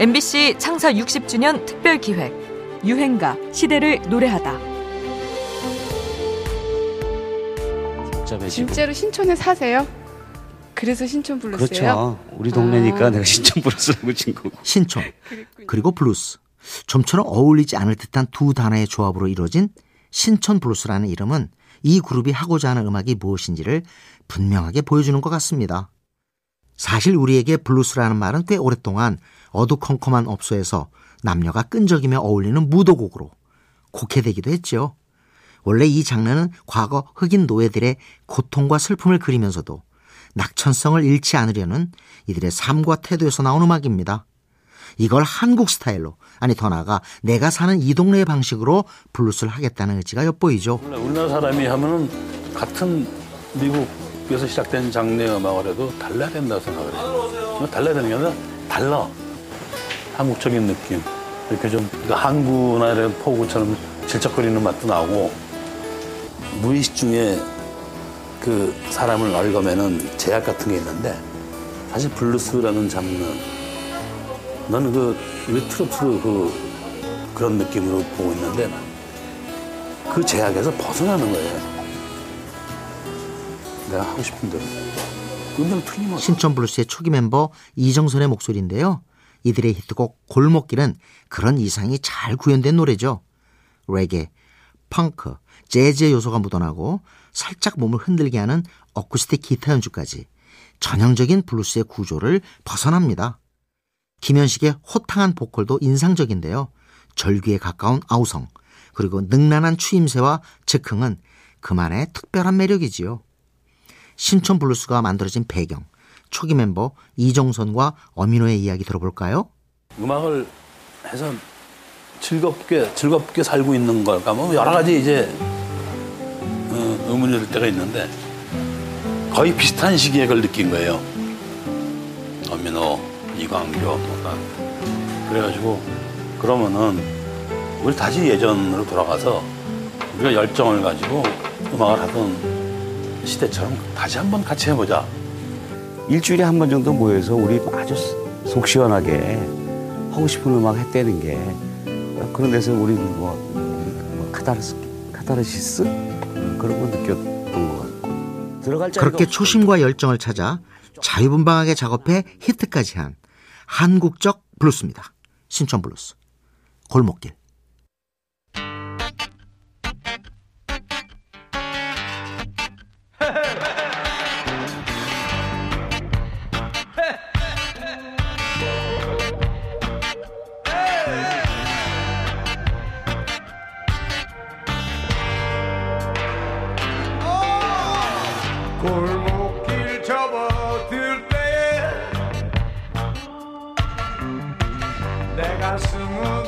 MBC 창사 60주년 특별 기획 유행가 시대를 노래하다. 진짜로 신촌에 사세요? 그래서 신촌 블루스예요? 그렇죠. 우리 동네니까 아. 내가 신촌 블루스라고 진 거고. 신촌 그리고 블루스 좀처럼 어울리지 않을 듯한 두 단어의 조합으로 이루어진 신촌 블루스라는 이름은 이 그룹이 하고자 하는 음악이 무엇인지를 분명하게 보여주는 것 같습니다. 사실 우리에게 블루스라는 말은 꽤 오랫동안 어두컴컴한 업소에서 남녀가 끈적이며 어울리는 무도곡으로 곡해되기도 했지요. 원래 이 장르는 과거 흑인 노예들의 고통과 슬픔을 그리면서도 낙천성을 잃지 않으려는 이들의 삶과 태도에서 나온 음악입니다. 이걸 한국 스타일로, 아니 더 나아가 내가 사는 이 동네의 방식으로 블루스를 하겠다는 의지가 엿보이죠. 우리나라 사람이 하면은 같은 미국 에서 시작된 장르 음악을 해도 달라야 된다고 생각을 해요. 달라야 되는 게 아니라 달라. 한국적인 느낌. 이렇게 좀 그러니까 항구나 이런 포구처럼 질척거리는 맛도 나고 무의식 중에 그 사람을 얽어매는 제약 같은 게 있는데 사실 블루스라는 장르 나는 그 우리 트로트로 그 그런 느낌으로 보고 있는데 그 제약에서 벗어나는 거예요. 내가 하고 싶은 대로. 그건 틀림없어. 신촌 블루스의 초기 멤버 이정선의 목소리인데요. 이들의 히트곡 골목길은 그런 이상이 잘 구현된 노래죠. 레게, 펑크, 재즈의 요소가 묻어나고 살짝 몸을 흔들게 하는 어쿠스틱 기타 연주까지 전형적인 블루스의 구조를 벗어납니다. 김현식의 호탕한 보컬도 인상적인데요. 절규에 가까운 아우성, 그리고 능란한 추임새와 즉흥은 그만의 특별한 매력이지요. 신촌 블루스가 만들어진 배경, 초기 멤버 이정선과 엄인호의 이야기 들어볼까요? 음악을 해서 즐겁게 즐겁게 살고 있는 걸까 뭐 여러 가지 이제 어, 의문이 들 때가 있는데 거의 비슷한 시기에 그걸 느낀 거예요. 엄민호, 이광교, 뭐가 그래가지고 그러면은 우리 다시 예전으로 돌아가서 우리가 열정을 가지고 음악을 하던 시대처럼 다시 한번 같이 해보자. 일주일에 한 번 정도 모여서 우리 아주 속 시원하게 하고 싶은 음악 했다는 게 그런 데서 우리 뭐, 뭐 카타르스, 카타르시스 그런 거 느꼈던 것 같고 들어갈 그렇게. 초심과 열정을 찾아 자유분방하게 작업해 히트까지 한 한국적 블루스입니다. 신촌 블루스. 골목길. 골목길 접어들 때 내 가슴은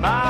Bye.